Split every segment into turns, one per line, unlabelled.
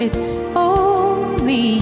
It's only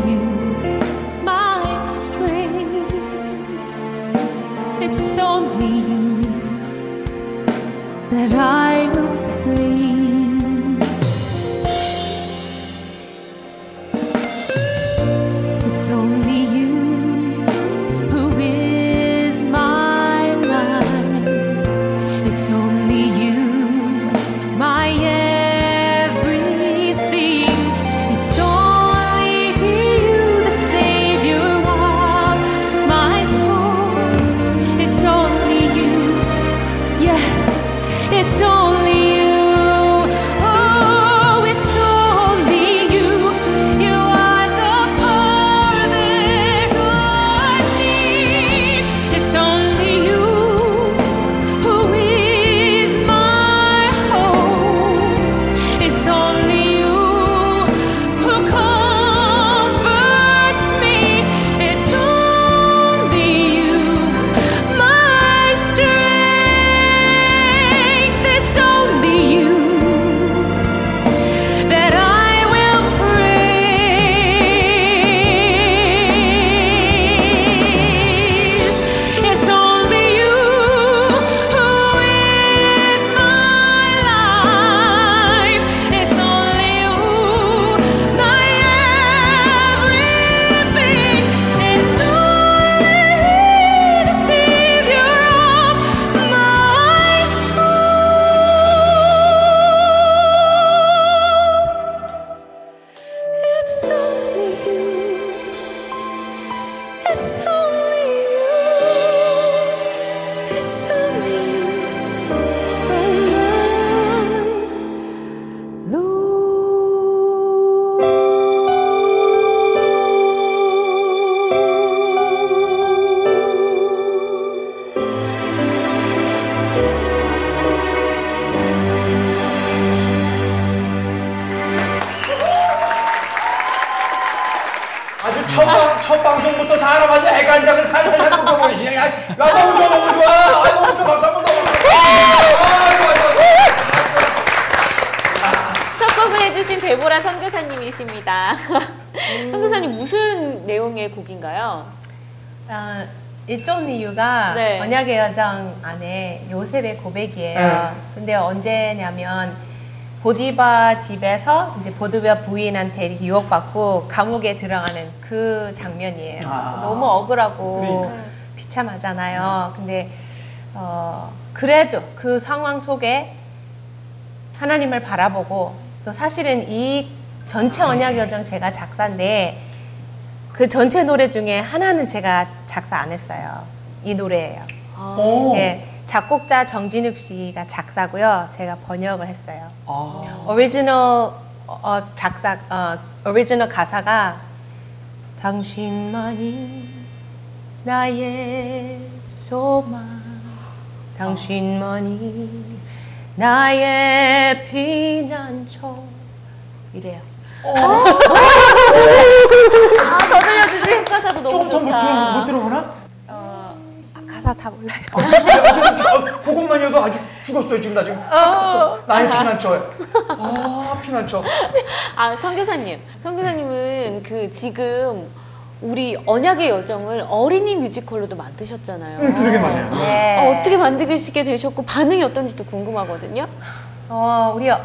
네.
여정 안에 요셉의 고백이에요.
네.
근데 언제냐면 보디바 집에서 이제 보디바 부인한테 유혹받고 감옥에 들어가는 그 장면이에요.
아.
너무 억울하고
그러니까.
비참하잖아요. 근데 어, 그래도 그 상황 속에 하나님을 바라보고 또 사실은 이 전체 언약 여정 제가 작사인데 그 전체 노래 중에 하나는 제가 작사 안 했어요. 이 노래예요.
오.
예, 작곡자 정진욱 씨가 작사고요. 제가 번역을 했어요.
아.
오리지널 어, 작사 어, 오리지널 가사가 당신만이 나의 소망 당신만이 나의 피난처 이래요.
아, 더 들려주세요. 가사도 너무
조금
좋다.
들어, 못 들어보나?
어, 아, 가사 다 몰라요.
아, 그것만이어도 아주 죽었어요, 지금 나 지금.
어.
나의 피난처. 아, 피난처.
아, 선교사님. 선교사님은 그 지금 우리 언약의 여정을 어린이 뮤지컬로도 만드셨잖아요.
음, 그러게 말이에요.
네.
어, 어떻게 만드시게 되셨고 반응이 어떤지도 궁금하거든요.
어, 우리 어-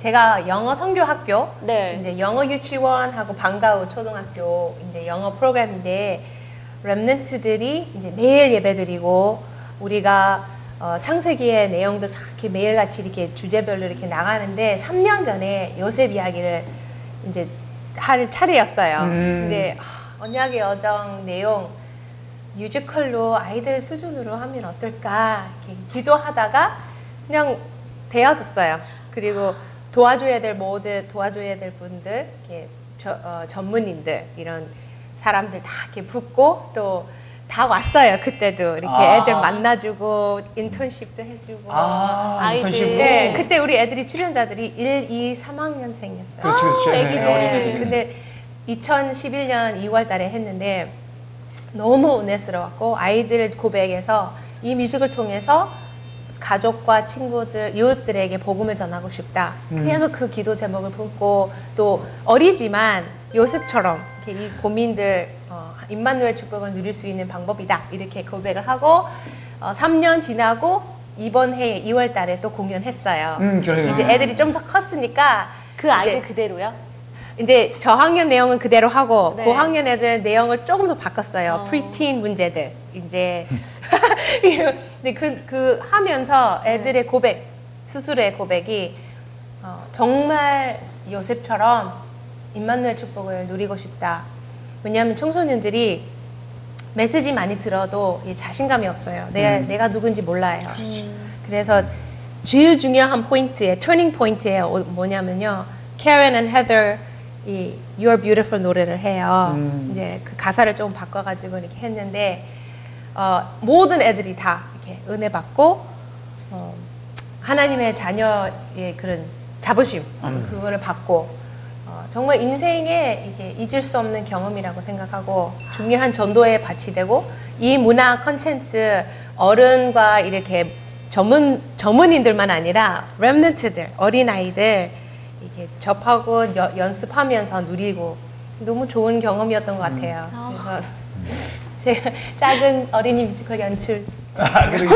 제가 영어 선교학교,
네.
이제 영어 유치원하고 방과후 초등학교 이제 영어 프로그램인데 랩런트들이 이제 매일 예배드리고 우리가 어, 창세기의 내용들 다 이렇게 매일같이 이렇게 주제별로 이렇게 나가는데 3년 전에 요셉 이야기를 이제 할 차례였어요.
음.
근데 아, 언약의 여정 내용 뮤지컬로 아이들 수준으로 하면 어떨까 기도하다가 그냥 되어줬어요. 그리고 도와줘야 될 모든 도와줘야 될 분들, 이렇게 저- 어, 전문인들 이런 사람들 다 이렇게 붙고 또 다 왔어요. 그때도 이렇게
아.
애들 만나주고 인턴십도 해주고.
아,
아이들.
인턴십으로?
네, 그때 우리 애들이 출연자들이 1, 2, 3학년생이었어요.
그렇죠, 그렇죠.
아,
네,
애기들.
어린애들이.
근데 2011년 2월 달에 했는데 너무 은혜스러웠고 아이들 고백에서 이 뮤직을 통해서 가족과 친구들, 이웃들에게 복음을 전하고 싶다.
음.
그래서 그 기도 제목을 품고 또 어리지만 요셉처럼 이렇게 이 고민들 어, 임마누엘 축복을 누릴 수 있는 방법이다. 이렇게 고백을 하고 어, 3년 지나고 이번 해에 2월 달에 또 공연했어요.
음, 그래요.
이제 애들이 좀 더 컸으니까
그 아이들
이제
그대로요?
이제 저학년 내용은 그대로 하고
네.
고학년 애들 내용을 조금 더 바꿨어요.
어.
preteen 문제들 이제 근데 그, 그 하면서 애들의 고백 스스로의 고백이 어, 정말 요셉처럼 임마누엘 축복을 누리고 싶다. 왜냐하면 청소년들이 메시지 많이 들어도 이 자신감이 없어요. 내가
음.
내가 누군지 몰라요.
음.
그래서 제일 중요한 포인트에 터닝 포인트에 어- 뭐냐면요. Karen and Heather 이 You're Beautiful 노래를 해요.
음.
이제 그 가사를 좀 바꿔가지고 이렇게 했는데 어, 모든 애들이 다 이렇게 은혜 받고 어, 하나님의 자녀의 그런 자부심
음.
그거를 받고 어, 정말 인생에 이게 잊을 수 없는 경험이라고 생각하고 중요한 전도에 밭이 되고 이 문화 컨텐츠 어른과 이렇게 전문 전문인들만 아니라 remnant들 어린 아이들 이렇게 접하고 여- 연습하면서 누리고 너무 좋은 경험이었던 것 같아요.
아.
그래서 제가 작은 어린이 뮤지컬 연출
아, 그리고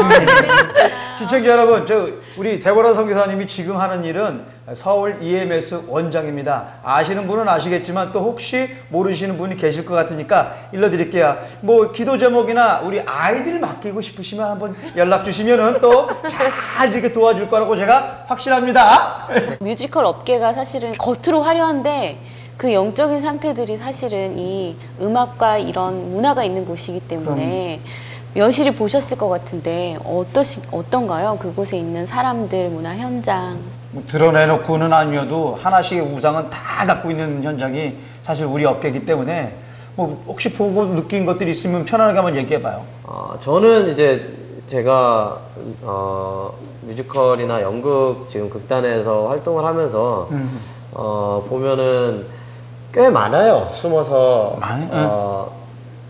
시청자 여러분, 저 우리 데보라 선교사님이 지금 하는 일은 서울 EMS 원장입니다. 아시는 분은 아시겠지만 또 혹시 모르시는 분이 계실 것 같으니까 일러드릴게요. 뭐 기도 제목이나 우리 아이들 맡기고 싶으시면 한번 연락 주시면은 또 잘 이렇게 도와줄 거라고 제가 확신합니다.
뮤지컬 업계가 사실은 겉으로 화려한데 그 영적인 상태들이 사실은 이 음악과 이런 문화가 있는 곳이기 때문에 여실히 보셨을 것 같은데 어떠시, 어떤가요? 그곳에 있는 사람들, 문화 현장.
뭐 드러내놓고는 아니어도 하나씩의 우상은 다 갖고 있는 현장이 사실 우리 업계이기 때문에 뭐 혹시 보고 느낀 것들이 있으면 편안하게 한번 얘기해봐요.
어, 저는 이제 제가 어, 뮤지컬이나 연극 지금 극단에서 활동을 하면서
음.
어, 보면은 꽤 많아요. 숨어서
많이?
어,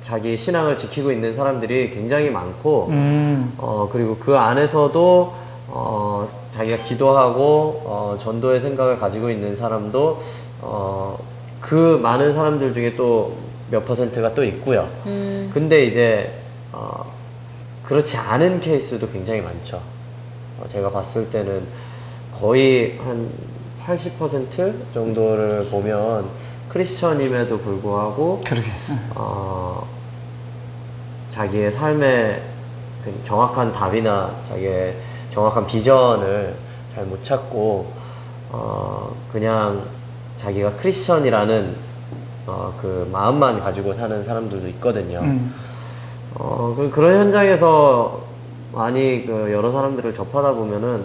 자기 신앙을 지키고 있는 사람들이 굉장히 많고
음.
어, 그리고 그 안에서도 어, 자기가 기도하고 어, 전도의 생각을 가지고 있는 사람도 어, 그 많은 사람들 중에 또 몇 퍼센트가 또 있고요.
음.
근데 이제 어, 그렇지 않은 케이스도 굉장히 많죠. 어, 제가 봤을 때는 거의 한 80% 정도를 보면 크리스천임에도 불구하고
그러게.
어, 자기의 삶의 그 정확한 답이나 자기의 정확한 비전을 잘 못 찾고 어, 그냥 자기가 크리스천이라는 어, 그 마음만 가지고 사는 사람들도 있거든요.
음.
어, 그- 그런 현장에서 많이 그 여러 사람들을 접하다 보면은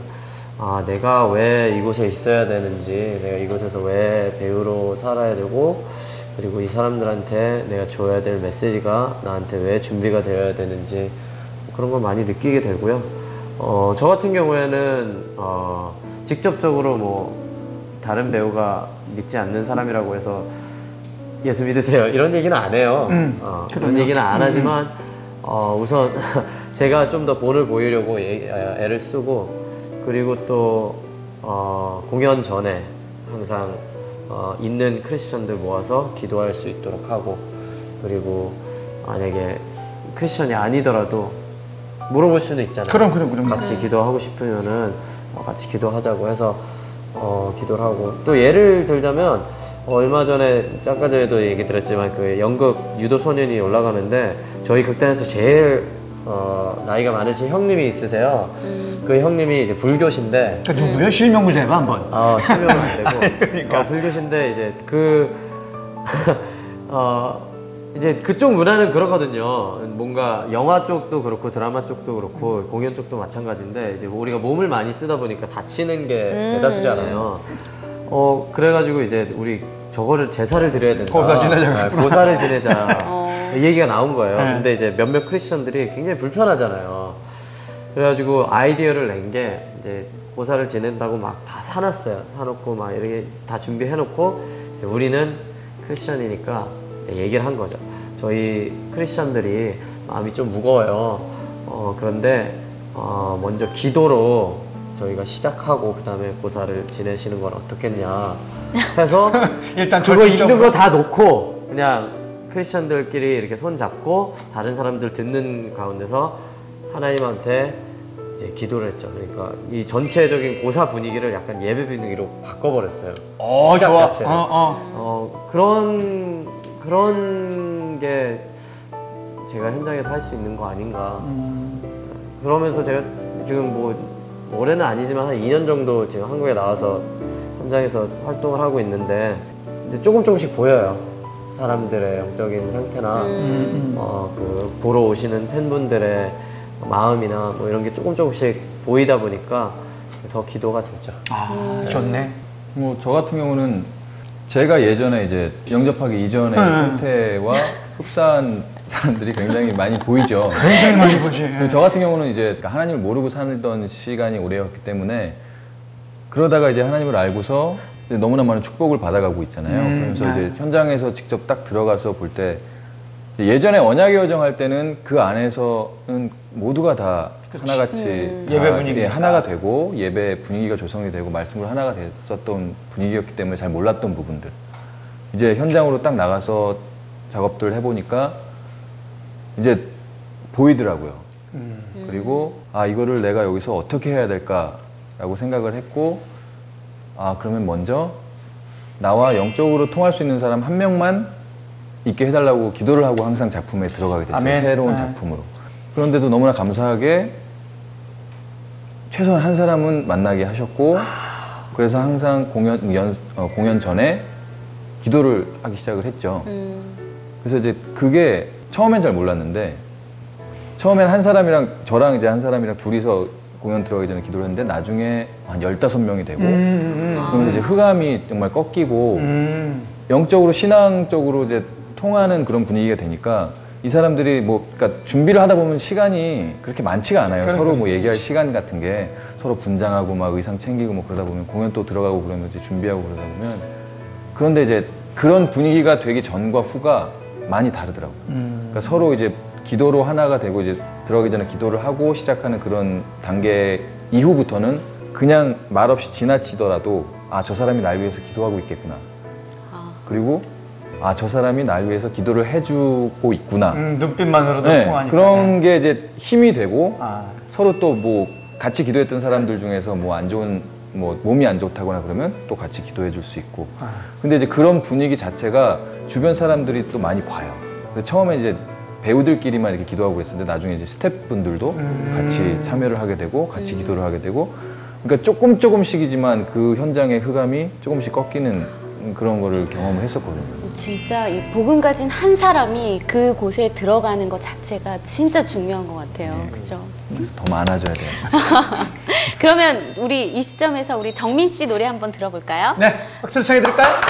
아, 내가 왜 이곳에 있어야 되는지, 내가 이곳에서 왜 배우로 살아야 되고, 그리고 이 사람들한테 내가 줘야 될 메시지가 나한테 왜 준비가 되어야 되는지 그런 걸 많이 느끼게 되고요. 어, 저 같은 경우에는 어, 직접적으로 뭐 다른 배우가 믿지 않는 사람이라고 해서 예수 믿으세요 이런 얘기는 안 해요.
음,
어, 그런. 얘기는 안
음.
하지만 어, 우선 제가 좀 더 본을 보이려고 애- 애를 쓰고 그리고 또 어, 공연 전에 항상 어, 있는 크리스천들 모아서 기도할 수 있도록 하고 그리고 만약에 크리스천이 아니더라도 물어볼 수는 있잖아요.
그럼, 그럼, 그럼.
같이 기도하고 싶으면은 어, 같이 기도하자고 해서 어, 기도를 하고 또 예를 들자면 어, 얼마 전에 아까 전에도 얘기 드렸지만 그 연극 유도 소년이 올라가는데 저희 극단에서 제일 어, 나이가 많으신 형님이 있으세요.
음.
그 형님이 이제 불교신데
그 누구요? 실명 무죄가 한번.
어, 실명은 안 되고.
그러니까.
어, 불교신데 이제 그, 어, 이제 그쪽 문화는 그렇거든요. 뭔가 영화 쪽도 그렇고 드라마 쪽도 그렇고 공연 쪽도 마찬가지인데 이제 우리가 몸을 많이 쓰다 보니까 다치는 게
음.
대다수잖아요. 어, 그래가지고 이제 우리 저거를 제사를 드려야 된다.
고사 지내자고
아. 고사를 지내자.
어.
이 얘기가 나온 거예요.
네.
근데 이제 몇몇 크리스천들이 굉장히 불편하잖아요. 그래가지고 아이디어를 낸 게 이제 고사를 지낸다고 막 다 사놨어요. 사놓고 막 이렇게 다 준비해놓고 우리는 크리스천이니까 얘기를 한 거죠. 저희 크리스천들이 마음이 좀 무거워요. 어, 그런데 어, 먼저 기도로 저희가 시작하고 그 다음에 고사를 지내시는 건 어떻겠냐 해서
일단
그거. 있는 거 다 놓고 그냥 크리스천들끼리 이렇게 손 잡고 다른 사람들 듣는 가운데서 하나님한테 이제 기도를 했죠. 그러니까 이 전체적인 고사 분위기를 약간 예배 분위기로 바꿔버렸어요.
어, 좋아.
자체를.
어, 어.
어, 그런 그런 게 제가 현장에서 할 수 있는 거 아닌가.
음.
그러면서 제가 지금 뭐 올해는 아니지만 한 2년 정도 지금 한국에 나와서 현장에서 활동을 하고 있는데 이제 조금 조금씩 보여요. 사람들의 영적인 상태나
음.
음.
어, 그 보러 오시는 팬분들의 마음이나 뭐 이런 게 조금 조금씩 보이다 보니까 더 기도가 되죠.
아, 좋네.
뭐 저 같은 경우는 제가 예전에 이제 영접하기 이전의
네.
상태와 흡사한 사람들이 굉장히 많이 보이죠.
굉장히 많이 보지.
저 같은 경우는 이제 하나님을 모르고 살던 시간이 오래였기 때문에 그러다가 이제 하나님을 알고서 너무나 많은 축복을 받아가고 있잖아요.
음,
그러면서
네.
이제 현장에서 직접 딱 들어가서 볼 때 예전에 언약의 여정 할 때는 그 안에서는 모두가 다 하나같이
음.
다
예배 분위기니까.
예, 하나가 되고 예배 분위기가 조성이 되고 말씀으로 하나가 됐었던 분위기였기 때문에 잘 몰랐던 부분들 이제 현장으로 딱 나가서 작업들 해보니까 이제 보이더라고요.
음.
그리고 아 이거를 내가 여기서 어떻게 해야 될까라고 생각을 했고 아 그러면 먼저 나와 영적으로 통할 수 있는 사람 한 명만 있게 해달라고 기도를 하고 항상 작품에 들어가게 됐어요.
아멘.
새로운
네.
작품으로. 그런데도 너무나 감사하게 최소한 한 사람은 만나게 하셨고 그래서 항상 공연 연- 어, 공연 전에 기도를 하기 시작을 했죠.
음.
그래서 이제 그게 처음엔 잘 몰랐는데 처음엔 한 사람이랑 저랑 이제 한 사람이랑 둘이서 공연 들어가기 전에 기도를 했는데 나중에 한 15명이 되고
음, 음,
그러면 이제 흑암이 정말 꺾이고
음.
영적으로 신앙적으로 이제 통하는 그런 분위기가 되니까 이 사람들이 뭐 그러니까 준비를 하다 보면 시간이 그렇게 많지가 않아요.
그러니까.
서로 뭐 얘기할 시간 같은 게 서로 분장하고 막 의상 챙기고 뭐 그러다 보면 공연 또 들어가고 그러면 이제 준비하고 그러다 보면 그런데 이제 그런 분위기가 되기 전과 후가 많이 다르더라고요.
음.
그러니까 서로 이제 기도로 하나가 되고 이제 들어가기 전에 기도를 하고 시작하는 그런 단계 이후부터는 그냥 말없이 지나치더라도 아 저 사람이 날 위해서 기도하고 있겠구나.
아.
그리고 아 저 사람이 날 위해서 기도를 해주고 있구나.
음, 눈빛만으로도
네,
통하니까.
그런 게 이제 힘이 되고
아.
서로 또 뭐 같이 기도했던 사람들 중에서 뭐 안 좋은 뭐 몸이 안 좋다거나 그러면 또 같이 기도해 줄 수 있고
아.
근데 이제 그런 분위기 자체가 주변 사람들이 또 많이 봐요. 처음에 이제 배우들끼리만 이렇게 기도하고 그랬었는데 나중에 이제 스태프분들도
음.
같이 참여를 하게 되고 같이 기도를 하게 되고 그러니까 조금 조금씩이지만 그 현장의 흑암이 조금씩 꺾이는 그런 거를 경험을 했었거든요.
진짜 이 복음 가진 한 사람이 그 곳에 들어가는 것 자체가 진짜 중요한 것 같아요.
네.
그죠?
그래서 더 많아져야 돼요.
그러면 우리 이 시점에서 우리 정민 씨 노래 한번 들어볼까요?
네, 박수 청해드릴까요?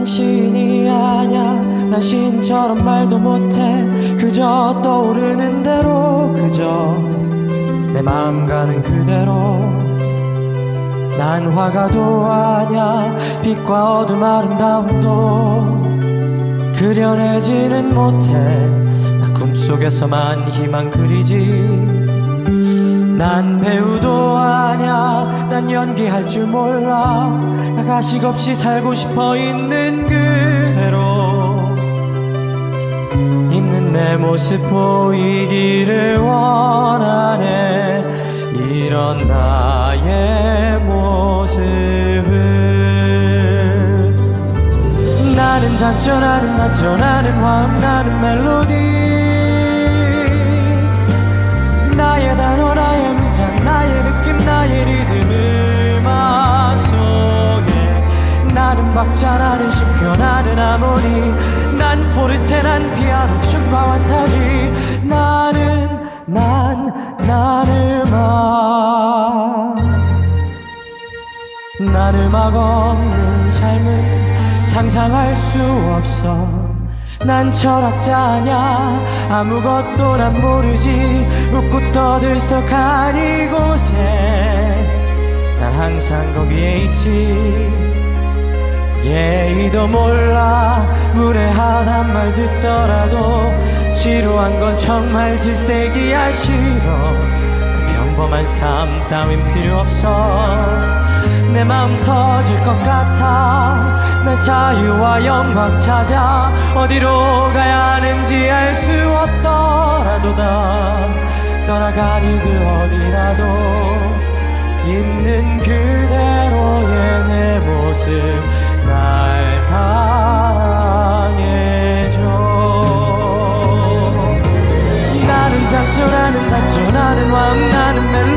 난 신이 아냐? 난 신처럼 말도 못해. 그저 떠오르는 대로 그저 내 마음 가는 그대로. 난 화가도 아냐? 빛과 어둠 아름다움도 그려내지는 못해. 나 꿈속에서만 희망 그리지. 난 배우도 아냐? 난 연기할 줄 몰라. 나 가식 없이 살고 싶어 있는 그대로 있는 내 모습 보이기를 원하네. 그런 나의 모습을 나는 작죠 나는 낮죠 나는 화음 나는 멜로디. 나의 단어 나의 문장 나의 느낌 나의 리듬 음 나는 박자 나는 심표 나는 하모니 난 포르테 난 피아노 춤과 완타지. 나는 난, 난 음악 난 음악 없는 삶은 상상할 수 없어. 난 철학자 아냐? 아무것도 난 모르지. 웃고 떠들썩한 이곳에 난 항상 거기에 있지 예의도 몰라. 무례한 말 듣더라도 지루한 건 정말 질색이야 싫어. 평범한 삶 따윈 필요 없어. 내 마음 터질 것 같아. 내 자유와 영광 찾아 어디로 가야 하는지 알 수 없더라도 다 떠나가니 그 어디라도 있는 그대로의 내 모습 나는 낮죠 나는 왕 나는 멜로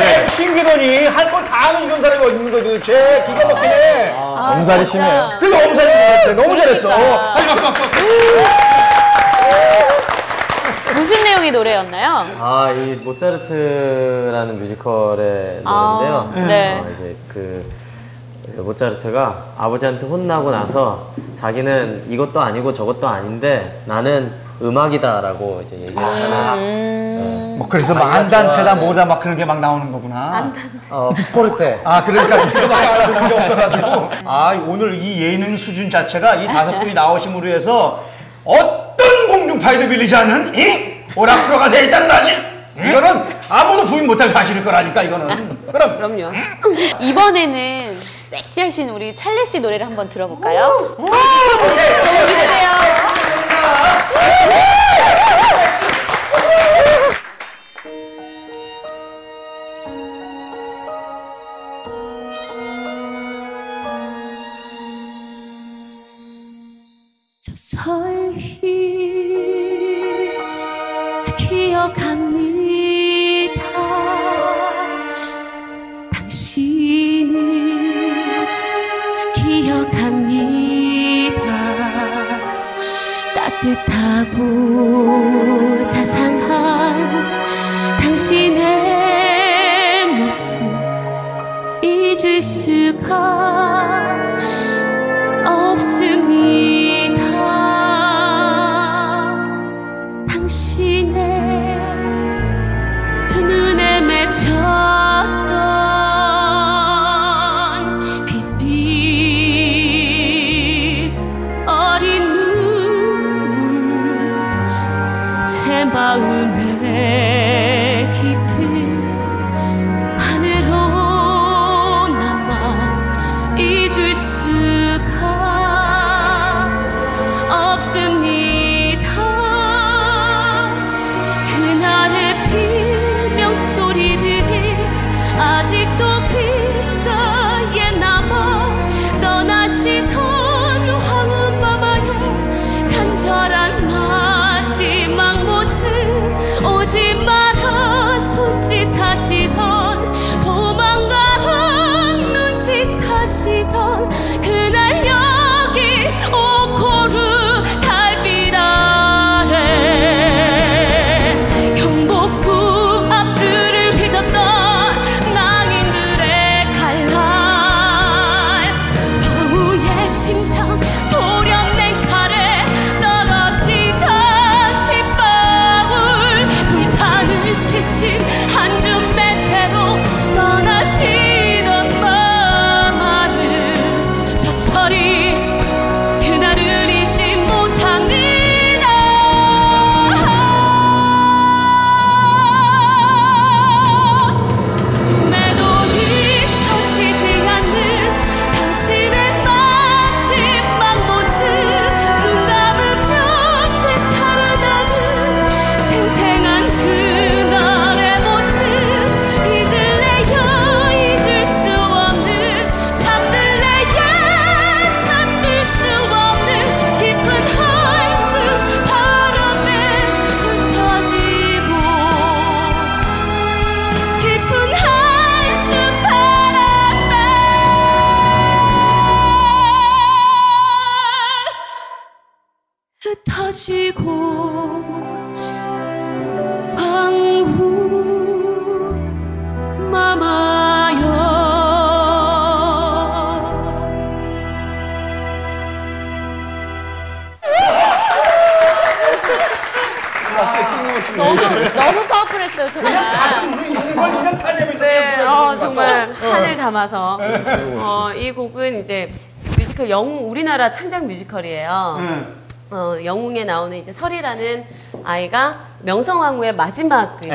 아까 막 튕기더니 할걸다 하는 이런 사람이 어디 있는 거지 도대체 기가 막히네
아,
엄살이
진짜.
심해요.
그게 엄살인 것 같아 너무 잘했어
그러니까.
아니.
무슨 내용의 노래였나요?
아, 이 모차르트라는 뮤지컬의
아,
노래인데요.
네.
어, 이제 그 모차르트가 아버지한테 혼나고 나서 자기는 이것도 아니고 저것도 아닌데 나는 음악이다라고 이제 얘기를 하는
음.
뭐 그래서 막
자기가
안단테다
좋아하는-
뭐다 막 그런 게 막 나오는 거구나
어, 포르테.
아, 그러니까 이거 막 알아듣는 게 없어가지고. 아, 오늘 이 예능 수준 자체가 이 다섯 분이 나오심으로 해서 어떤 공중파에도 밀리지 않는 이 오락 프로가 돼 있다는 사실. 이거는 아무도 부인 못할 사실일 거라니까, 이거는. 그럼.
그럼요. 이번에는 섹시하신 우리 찰리 씨 노래를 한번 들어볼까요? 들려주세요.
저 잊을
어, 이 곡은 이제 뮤지컬 영웅 우리나라 창작 뮤지컬이에요.
응.
어, 영웅에 나오는 이제 설이라는 아이가 명성황후의 마지막 그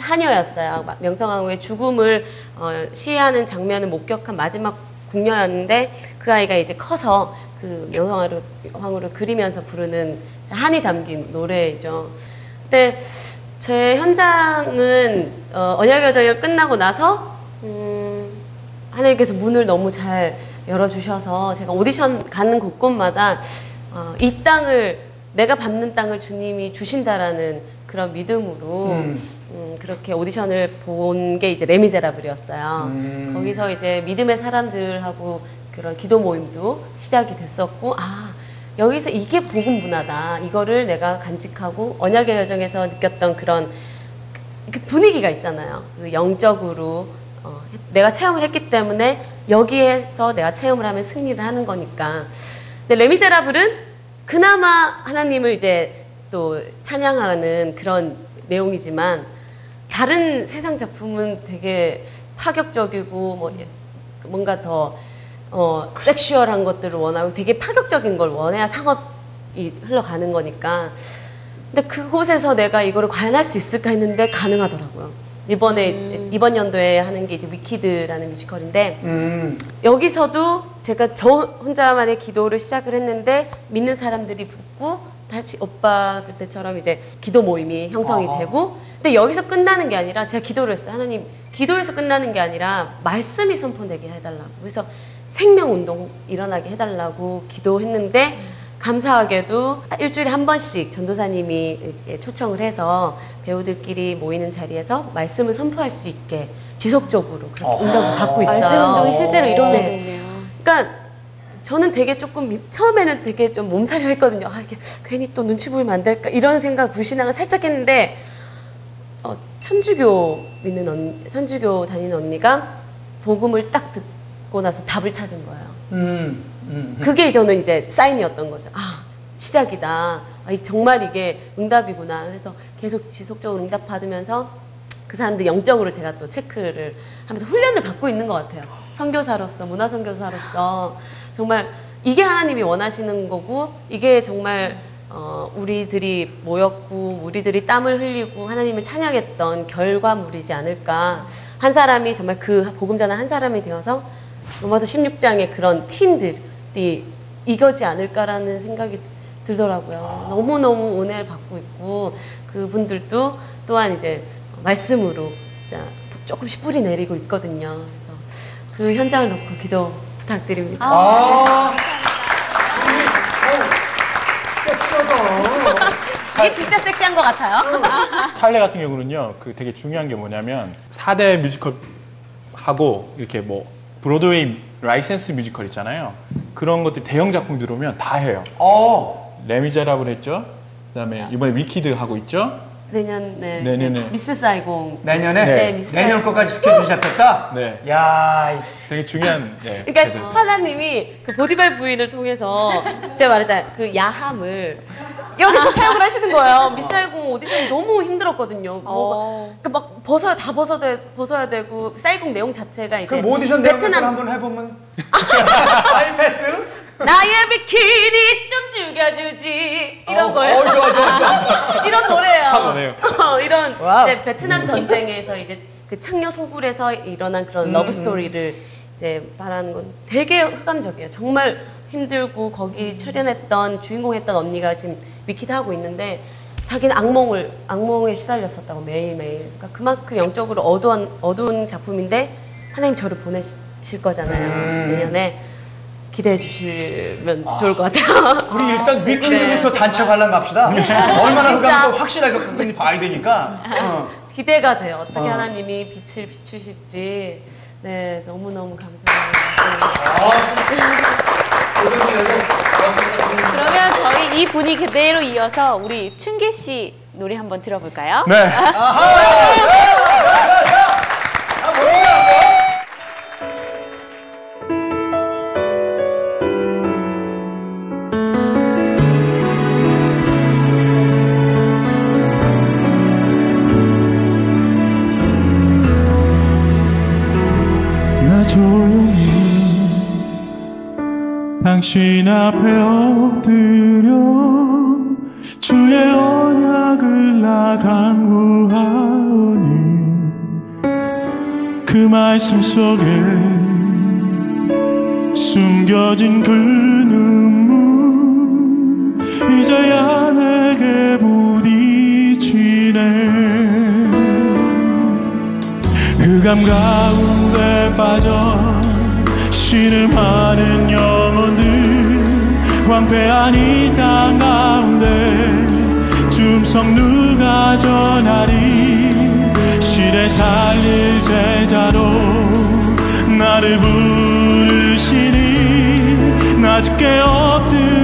하녀였어요. 마- 명성황후의 죽음을 어, 시해하는 장면을 목격한 마지막 궁녀였는데 그 아이가 이제 커서 그 명성황후를 그리면서 부르는 한이 담긴 노래이죠. 근데 제 현장은 어, 언약여정이 끝나고 나서 음, 하나님께서 문을 너무 잘 열어주셔서 제가 오디션 가는 곳곳마다 어, 이 땅을 내가 밟는 땅을 주님이 주신다라는 그런 믿음으로
음.
음, 그렇게 오디션을 본 게 이제 레미제라블이었어요.
음.
거기서 이제 믿음의 사람들하고 그런 기도 모임도 시작이 됐었고 아 여기서 이게 복음 문화다. 이거를 내가 간직하고 언약의 여정에서 느꼈던 그런 그 분위기가 있잖아요. 그 영적으로 어, 내가 체험을 했기 때문에 여기에서 내가 체험을 하면 승리를 하는 거니까. 근데 레미제라블은 그나마 하나님을 이제 또 찬양하는 그런 내용이지만 다른 세상 작품은 되게 파격적이고 뭐 예- 뭔가 더 어, 섹슈얼한 것들을 원하고 되게 파격적인 걸 원해야 상업이 흘러가는 거니까. 근데 그곳에서 내가 이거를 과연 할 수 있을까 했는데 가능하더라고요. 이번에
음.
이번 연도에 하는 게 이제 위키드라는 뮤지컬인데
음.
여기서도 제가 저 혼자만의 기도를 시작을 했는데 믿는 사람들이 붙고 다시 오빠 그때처럼 이제 기도 모임이 형성이
아하.
되고 근데 여기서 끝나는 게 아니라 제가 기도를 했어요 하나님 기도에서 끝나는 게 아니라 말씀이 선포되게 해달라고 그래서 생명 운동 일어나게 해달라고 기도했는데 감사하게도 일주일에 한 번씩 전도사님이 초청을 해서 배우들끼리 모이는 자리에서 말씀을 선포할 수 있게 지속적으로 그렇게. 응답을 받고 있어요.
말씀 운동이 실제로 이루어지고
네.
있네요.
그러니까 저는 되게 조금 미- 처음에는 되게 좀 몸살이 했거든요. 아 이게 괜히 또 눈치 보이면 안 될까 이런 생각 불신앙을 살짝 했는데 어, 천주교 믿는 언 천주교 다니는 언니가 복음을 딱 듣고 나서 답을 찾은 거예요.
음. 음.
그게 저는 이제 사인이었던 거죠. 아, 시작이다. 아, 이- 정말 이게 응답이구나. 그래서 계속 지속적으로 응답 받으면서 그 사람들 영적으로 제가 또 체크를 하면서 훈련을 받고 있는 것 같아요. 선교사로서, 문화 선교사로서 정말 이게 하나님이 원하시는 거고 이게 정말 어, 우리들이 모였고 우리들이 땀을 흘리고 하나님을 찬양했던 결과물이지 않을까. 한 사람이 정말 그 복음 전한 한 사람이 되어서 로마서 16장의 그런 팀들 이 이거지 않을까라는 생각이 들더라고요. 너무너무 은혜를 받고 있고 그분들도 또한 이제 말씀으로 진짜 조금씩 뿌리 내리고 있거든요. 그래서 그 현장을 놓고 기도 부탁드립니다.
아.
이게 진짜 섹시한 것 같아요.
찰레 같은 경우는요, 그 되게 중요한 게 뭐냐면 4대 뮤지컬 하고 이렇게 뭐 브로드웨이 라이센스 뮤지컬 있잖아요. 그런 것들 대형 작품 들어오면 다 해요.
어.
레미제라블 했죠. 그다음에 이번에 위키드 하고 있죠.
내년 네,
내년에.
네, 미스 사이공
내년에
네, 미스
내년. 거까지 스케줄 잡혔다.
네.
야. 이-
되게 중요한 네,
그러니까. 하나님이 그 보디발 부인을 통해서 제가 말했잖아요. 그 야함을 여기서 사용을 하시는 거예요. 미스 사이공 오디션이 너무 힘들었거든요. 뭐, 그러니까 막 벗어야 다 벗어야, 돼- 벗어야 되고 사이공 내용 자체가 이제
그럼 오디션 내용
베트남
한번 해보면. 파이 패스?
나의 비키니 좀 죽여주지 이런
어,
거예요.
어, 좋아, 좋아, 좋아.
이런 노래예요. 어, 이런
와우.
이제 베트남 전쟁에서 이제 그 창녀 소굴에서 일어난 그런
음,
러브
음.
스토리를 이제 말하는 건 되게 흑암적이에요. 정말 힘들고 거기 출연했던 주인공 했던 언니가 지금 위키드 하고 있는데 자기는 악몽을 악몽에 시달렸었다고 매일매일. 그러니까 그만큼 영적으로 어두운 어두운 작품인데 하나님 저를 보내실 거잖아요.
음.
내년에 기대해 주시면
아.
좋을 것 같아요.
우리 일단 위키드부터
네,
단체 관람 갑시다.
아,
얼마나. 흑암도 확실하게 그분이 봐야 되니까. 어.
기대가 돼요. 어떻게
어.
하나님이 빛을 비추실지. 네, 너무너무 감사합니다. 그러면 저희 이 분위 그대로 이어서 우리 춘계 씨 노래 한번 들어볼까요?
네. 당신 앞에 엎드려 주의 언약을 나 간구하오니 그 말씀 속에 숨겨진 그 눈물 이제야 내게 부딪히네. 흑암 가운데 빠져 신음하는 영혼들 황폐한 이 땅 가운데 줌성 누가 전하리? 시대 살릴 제자로 나를 부르시니 나 죽게 엎드려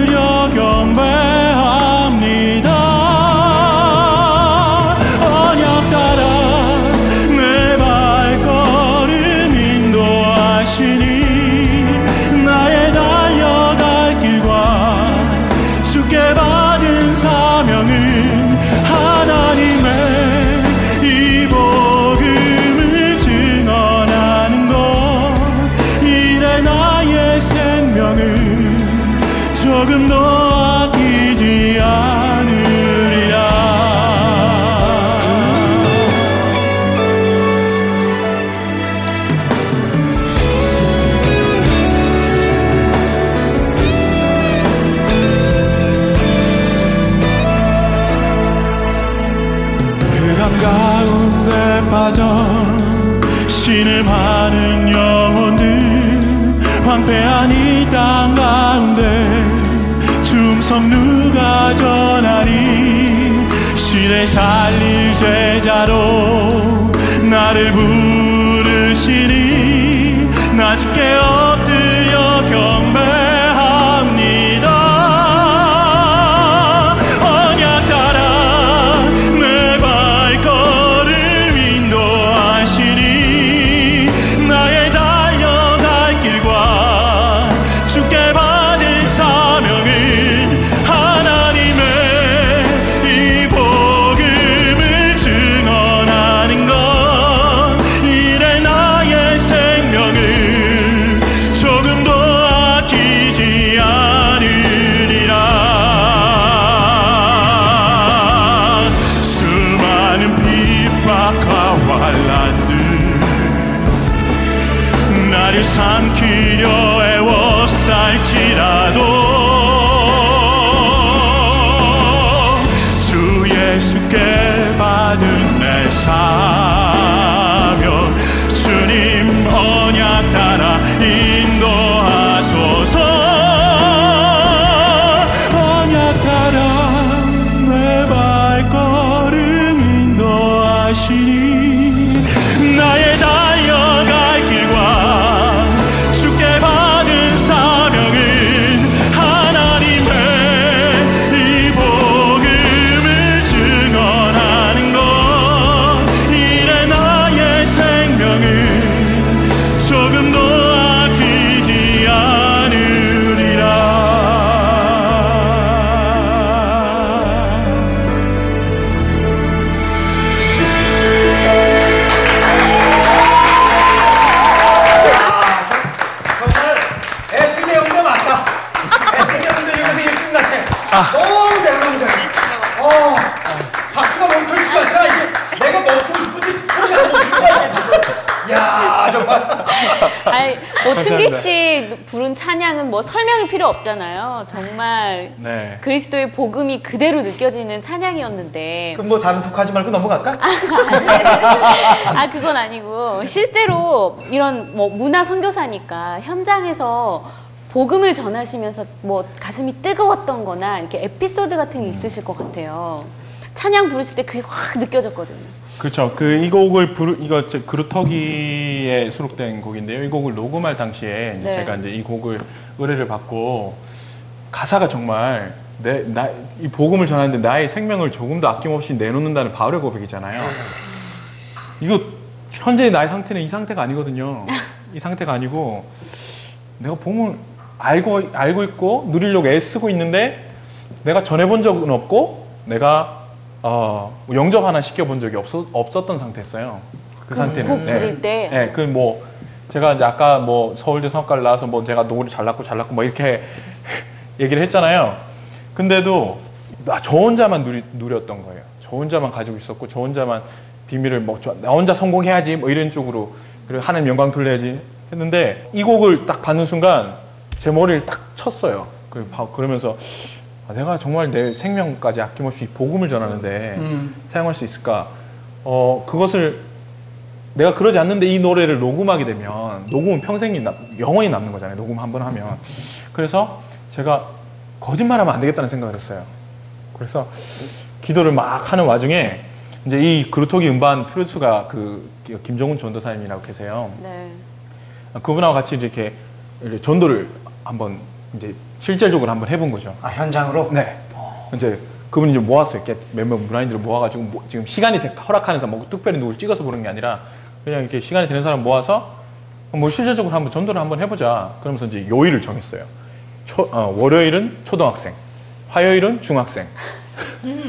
없잖아요. 정말
네.
그리스도의 복음이 그대로 느껴지는 찬양이었는데.
그럼 뭐 다른 토크 하지 말고 넘어갈까?
아, 그건 아니고, 실제로 이런 뭐 문화 선교사니까 현장에서 복음을 전하시면서 뭐 가슴이 뜨거웠던 거나 이렇게 에피소드 같은 게 있으실 것 같아요. 찬양 부르실 때 그게 확 느껴졌거든요.
그렇죠. 그 이 곡을 부르 이거 저 그루터기에 수록된 곡인데요. 이 곡을 녹음할 당시에 이제
네.
제가 이제 이 곡을 의뢰를 받고 가사가 정말 내 나 이 복음을 전하는데 나의 생명을 조금도 아낌없이 내놓는다는 바울의 고백이잖아요. 이거 현재 나의 상태는 이 상태가 아니거든요. 이 상태가 아니고 내가 복음을 알고 알고 있고 누리려고 애쓰고 있는데 내가 전해본 적은 없고 내가 어, 영접 하나 시켜본 적이 없었, 없었던 상태였어요.
그그
상태는.
곡 부를 때?
네, 그뭐
제가 이제 아까 뭐 서울대 성악과를 나와서 뭐 제가 노래 잘났고 잘났고 뭐 이렇게 얘기를 했잖아요. 근데도 나저 혼자만 누리, 누렸던 거예요. 저 혼자만 가지고 있었고 저 혼자만 비밀을 뭐나 혼자 성공해야지 뭐 이런 쪽으로 그리고 하나님 영광 돌려야지 했는데 이 곡을 딱 받는 순간 제 머리를 딱 쳤어요. 그 봐- 그러면서 아, 내가 정말 내 생명까지 아낌없이 복음을 전하는데
음.
사용할 수 있을까? 어 그것을 내가 그러지 않는데 이 노래를 녹음하게 되면 녹음은 평생이 남- 영원히 남는 거잖아요. 녹음 한 번 하면. 그래서 제가 거짓말하면 안 되겠다는 생각을 했어요. 그래서 기도를 막 하는 와중에 이제 이 그루토기 음반 프로듀스가 그 김종훈 전도사님이라고 계세요.
네.
그분하고 같이 이렇게 이렇게 전도를 한번 이제 실질적으로 한번 해본 거죠.
아, 현장으로?
네. 이제 그분이 이제 모았어요. 이렇게 몇몇 문화인들을 모아가지고 뭐- 지금 시간이 되- 허락하는 사람, 뭐 특별히 누굴 찍어서 보는 게 아니라 그냥 이렇게 시간이 되는 사람 모아서 뭐 실질적으로 한번 전도를 한번 해보자. 그러면서 이제 요일을 정했어요. 초- 어, 월요일은 초등학생, 화요일은 중학생,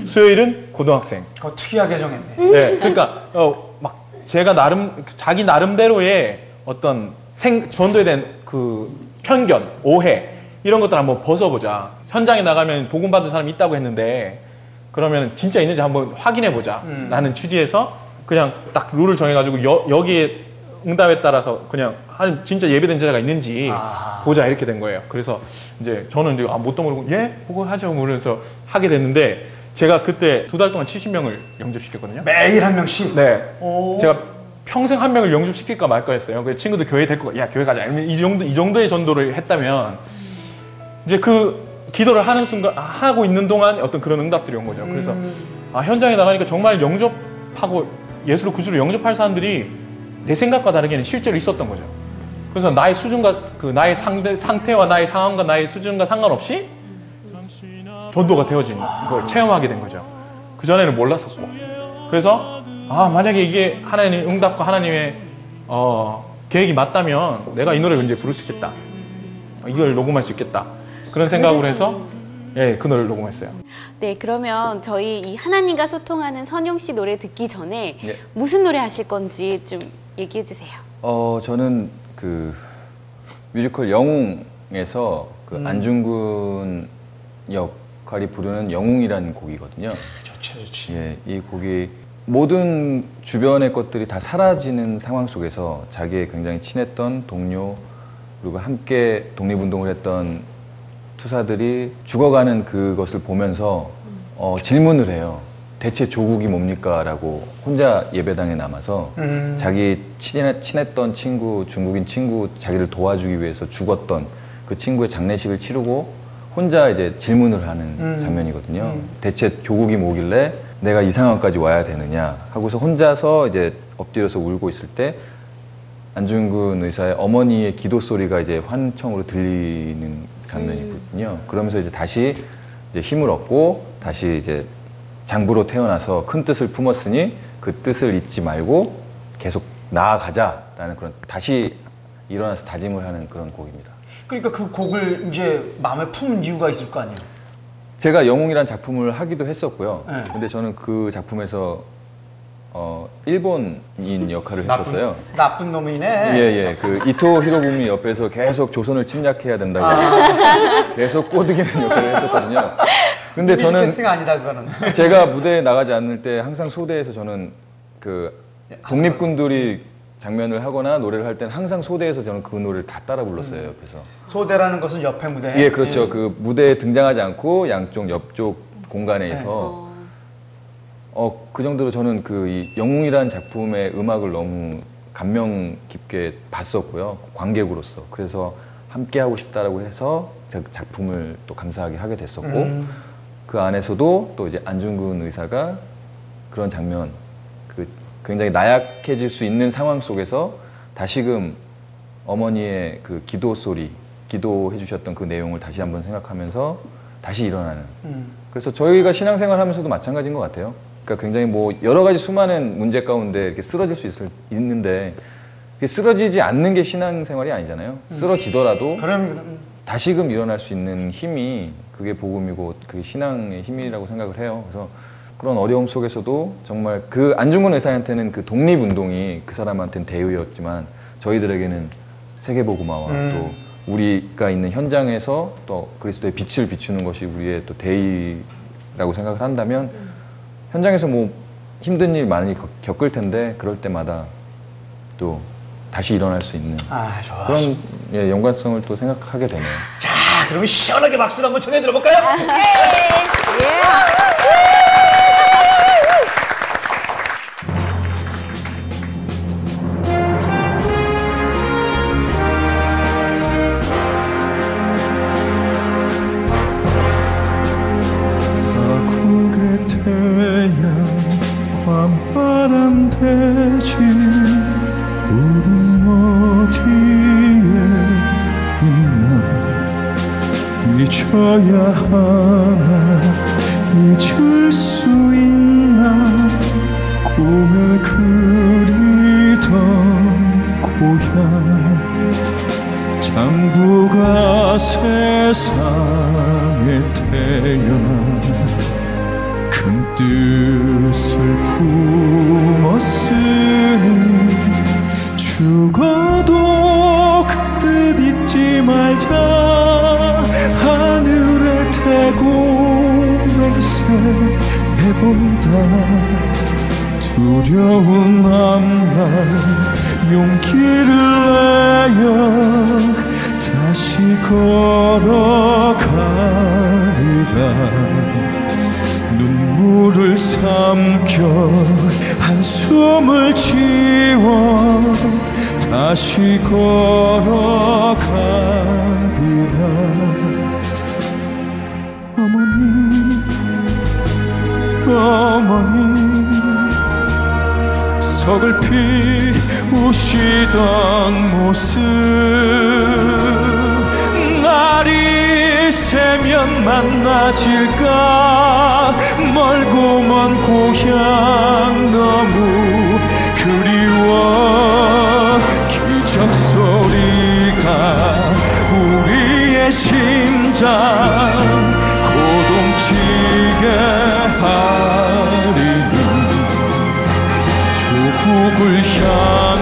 수요일은 고등학생.
그거 특이하게 정했네.
네, 그러니까 어, 막 제가 나름 자기 나름대로의 어떤 생 전도에 대한 그 편견, 오해 이런 것들 한번 벗어보자. 현장에 나가면 복음 받은 사람이 있다고 했는데 그러면 진짜 있는지 한번 확인해 보자.
음.
라는 취지에서 그냥 딱 룰을 정해가지고 여, 여기에 응답에 따라서 그냥 한 진짜 예배된 제자가 있는지
아.
보자 이렇게 된 거예요. 그래서 이제 저는 이제 아, 뭣도 모르고 예? 그거 하죠. 그러면서 하게 됐는데 제가 그때 두 달 동안 70명을 영접시켰거든요.
매일 한 명씩?
네.
오.
제가 평생 한 명을 영접시킬까 말까 했어요. 그 친구들 교회 데리고 가- 야 교회 가자. 이 정도 이 정도의 전도를 했다면 이제 그 기도를 하는 순간 아, 하고 있는 동안 어떤 그런 응답들이 온 거죠. 그래서 아 현장에 나가니까 정말 영접하고 예수를 구주로 영접할 사람들이 내 생각과 다르게는 실제로 있었던 거죠. 그래서 나의 수준과 그 나의 상대, 상태와 나의 상황과 나의 수준과 상관없이 전도가 되어진 걸 체험하게 된 거죠. 그 전에는 몰랐었고. 그래서 아 만약에 이게 하나님 응답과 하나님의 어, 계획이 맞다면 내가 이 노래를 이제 부를 수 있겠다. 이걸 녹음할 수 있겠다. 그런 생각으로 해서 예, 그 노래를 녹음했어요.
네, 그러면 저희 이 하나님과 소통하는 선용 씨 노래 듣기 전에
네.
무슨 노래 하실 건지 좀 얘기해 주세요.
어, 저는 그 뮤지컬 영웅에서 그
음.
안중근 역할이 부르는 영웅이라는 곡이거든요.
좋지, 좋지.
예, 이 곡이 모든 주변의 것들이 다 사라지는 상황 속에서 자기의 굉장히 친했던 동료 그리고 함께 독립운동을 했던 투사들이 죽어가는 그것을 보면서 어, 질문을 해요. 대체 조국이 뭡니까? 라고 혼자 예배당에 남아서
음.
자기 친했, 친했 던 친구, 중국인 친구, 자기를 도와주기 위해서 죽었던 그 친구의 장례식을 치르고 혼자 이제 질문을 하는
음.
장면이거든요.
음.
대체 조국이 뭐길래 내가 이 상황까지 와야 되느냐 하고서 혼자서 이제 엎드려서 울고 있을 때 안중근 의사의 어머니의 기도 소리가 이제 환청으로 들리는 장면이거든요. 그러면서 이제 다시 이제 힘을 얻고 다시 이제 장부로 태어나서 큰 뜻을 품었으니 그 뜻을 잊지 말고 계속 나아가자라는 그런 다시 일어나서 다짐을 하는 그런 곡입니다.
그러니까 그 곡을 이제 마음에 품은 이유가 있을 거 아니에요?
제가 영웅이라는 작품을 하기도 했었고요.
네.
근데 저는 그 작품에서 어, 일본인 역할을 했었어요.
나쁜 놈이네.
예, 예. 그 이토 히로부미 옆에서 계속 조선을 침략해야 된다고
아.
계속 꼬드기는 역할을 했었거든요. 근데 저는
아니다.
제가 무대에 나가지 않을 때 항상 소대에서 저는 그 독립군들이 장면을 하거나 노래를 할 때는 항상 소대에서 저는 그 노래를 다 따라 불렀어요, 옆에서.
소대라는 것은 옆에 무대.
예, 그렇죠. 그 무대에 등장하지 않고 양쪽 옆쪽 공간에서
어,
어, 그 정도로 저는 그 이 영웅이라는 작품의 음악을 너무 감명 깊게 봤었고요. 관객으로서. 그래서 함께 하고 싶다라고 해서 제 작품을 또 감사하게 하게 됐었고
음.
그 안에서도 또 이제 안중근 의사가 그런 장면 그 굉장히 나약해질 수 있는 상황 속에서 다시금 어머니의 그 기도 소리, 기도해 주셨던 그 내용을 다시 한번 생각하면서 다시 일어나는
음.
그래서 저희가 신앙생활 하면서도 마찬가지인 것 같아요. 그러니까 굉장히 뭐 여러 가지 수많은 문제 가운데 이렇게 쓰러질 수 있을, 있는데 이게 쓰러지지 않는 게 신앙생활이 아니잖아요. 쓰러지더라도
그럼 그럼.
다시금 일어날 수 있는 힘이 그게 복음이고 그게 신앙의 힘이라고 생각을 해요. 그래서 그런 어려움 속에서도 정말 그 안중근 의사한테는 그 독립운동이 그 사람한테는 대의였지만 저희들에게는 세계복음화와
음.
또 우리가 있는 현장에서 또 그리스도의 빛을 비추는 것이 우리의 또 대의라고 생각을 한다면 현장에서 뭐 힘든 일 많이 겪- 겪을 텐데 그럴 때마다 또 다시 일어날 수 있는
아, 좋아.
그런 예, 연관성을 또 생각하게 되네요.
자, 그러면 시원하게 박수를 한번 청해 들어볼까요?
타 눈물을 삼켜 한숨을 지워 다시 걸어가리라. 어머니 어머니 서글피 우시던 모습 새면 만나질까? 멀고 먼 고향 너무 그리워. 기적 소리가 우리의 심장 고동치게 하리니. 조국을 향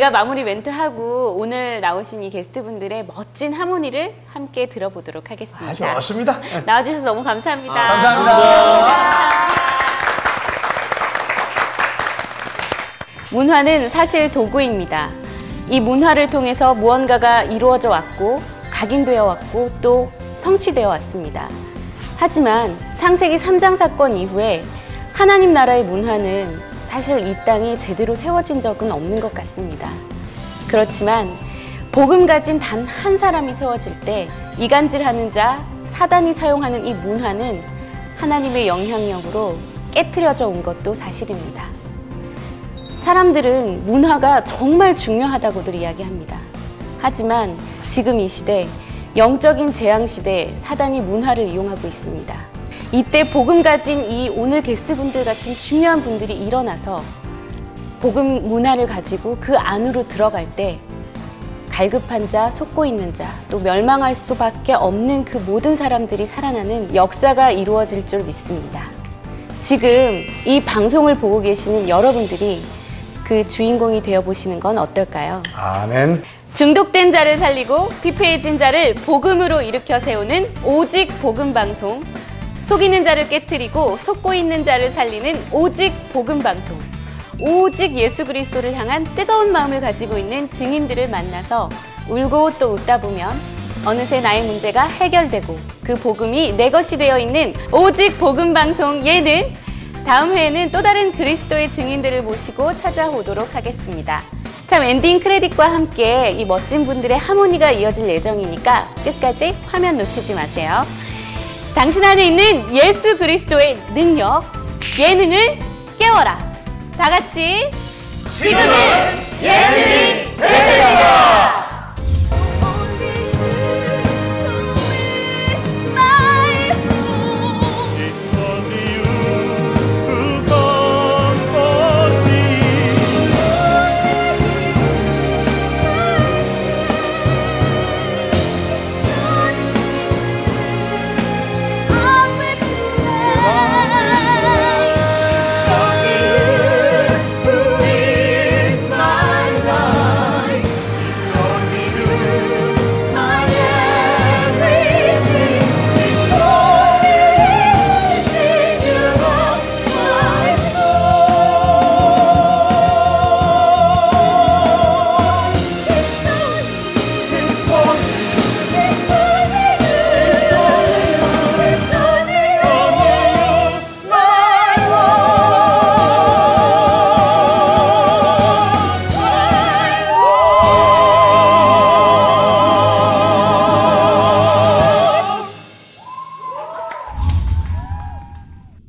제가 마무리 멘트하고 오늘 나오신 이 게스트분들의 멋진 하모니를 함께 들어보도록 하겠습니다.
아, 좋습니다.
나와주셔서 너무 감사합니다.
감사합니다.
문화는 사실 도구입니다. 이 문화를 통해서 무언가가 이루어져 왔고 각인되어 왔고 또 성취되어 왔습니다. 하지만 창세기 3장 사건 이후에 하나님 나라의 문화는 사실 이 땅에 제대로 세워진 적은 없는 것 같습니다. 그렇지만 복음 가진 단 한 사람이 세워질 때 이간질하는 자 사단이 사용하는 이 문화는 하나님의 영향력으로 깨트려져 온 것도 사실입니다. 사람들은 문화가 정말 중요하다고들 이야기합니다. 하지만 지금 이 시대, 영적인 재앙 시대에 사단이 문화를 이용하고 있습니다. 이때 복음 가진 이 오늘 게스트분들 같은 중요한 분들이 일어나서 복음 문화를 가지고 그 안으로 들어갈 때 갈급한 자, 속고 있는 자, 또 멸망할 수밖에 없는 그 모든 사람들이 살아나는 역사가 이루어질 줄 믿습니다. 지금 이 방송을 보고 계시는 여러분들이 그 주인공이 되어 보시는 건 어떨까요?
아멘.
중독된 자를 살리고 피폐해진 자를 복음으로 일으켜 세우는 오직 복음 방송. 속이는 자를 깨뜨리고 속고 있는 자를 살리는 오직 복음 방송. 오직 예수 그리스도를 향한 뜨거운 마음을 가지고 있는 증인들을 만나서 울고 또 웃다 보면 어느새 나의 문제가 해결되고 그 복음이 내 것이 되어 있는 오직 복음 방송 예는 다음 회에는 또 다른 그리스도의 증인들을 모시고 찾아오도록 하겠습니다. 참 엔딩 크레딧과 함께 이 멋진 분들의 하모니가 이어질 예정이니까 끝까지 화면 놓치지 마세요. 당신 안에 있는 예수 그리스도의 능력, 예능을 깨워라. 다 같이 지금은 예능이 되는 다